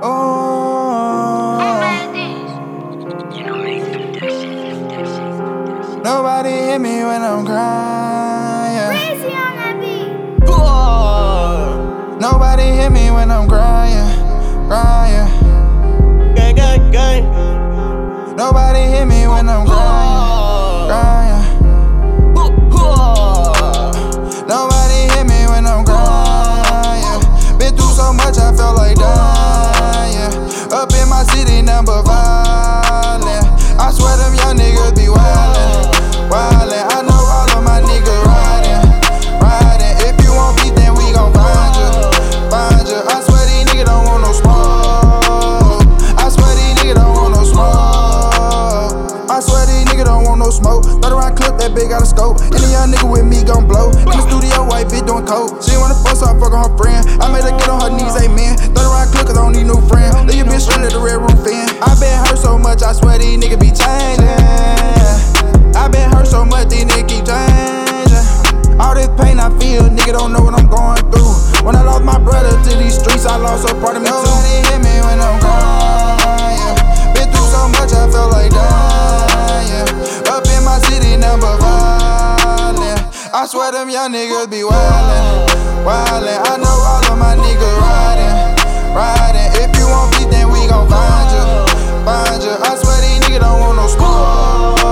Oh, nobody hit me when I'm crying. Crazy on that beat. Nobody hit me when I'm crying, crying. Gang, gang, gang. Nobody hit me when I'm crying, city, number violent. I swear them young niggas be wildin', wildin'. I know all of my niggas riding, riding. If you want beat, then we gon' find you, find you. I swear these niggas don't want no smoke. I swear these niggas don't want no smoke. I swear these niggas don't want no smoke. Third around clip, that big got a scope. Any young nigga with me gon' blow. In the studio, white bitch doing coke. She wanna fuck, so I fuck on her friend. swear them young niggas be wildin', wildin'. I know all of my niggas ridin', ridin'. If you want beat, then we gon' find you, find you. I swear these niggas don't want no smoke.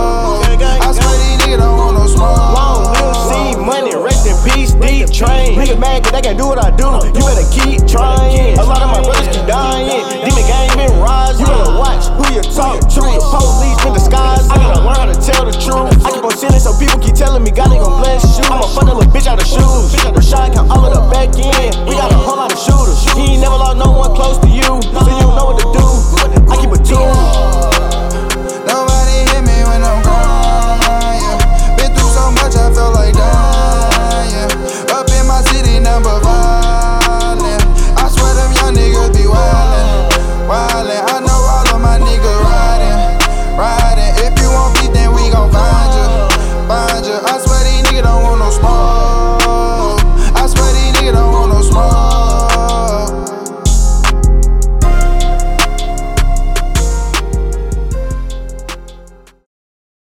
I swear these niggas don't want no smoke. Long see money, rest in peace, D train. Nigga mad cause they can't do what I do. You better keep trying. A lot of my brothers keep dying. Demon gang been rising. You better watch who you talk to. The police been disguised. I gotta learn how to tell the truth. I keep on sinning so people keep telling me God ain't gon' bless Fuck a little bitch out of shoes. Shot count all of the back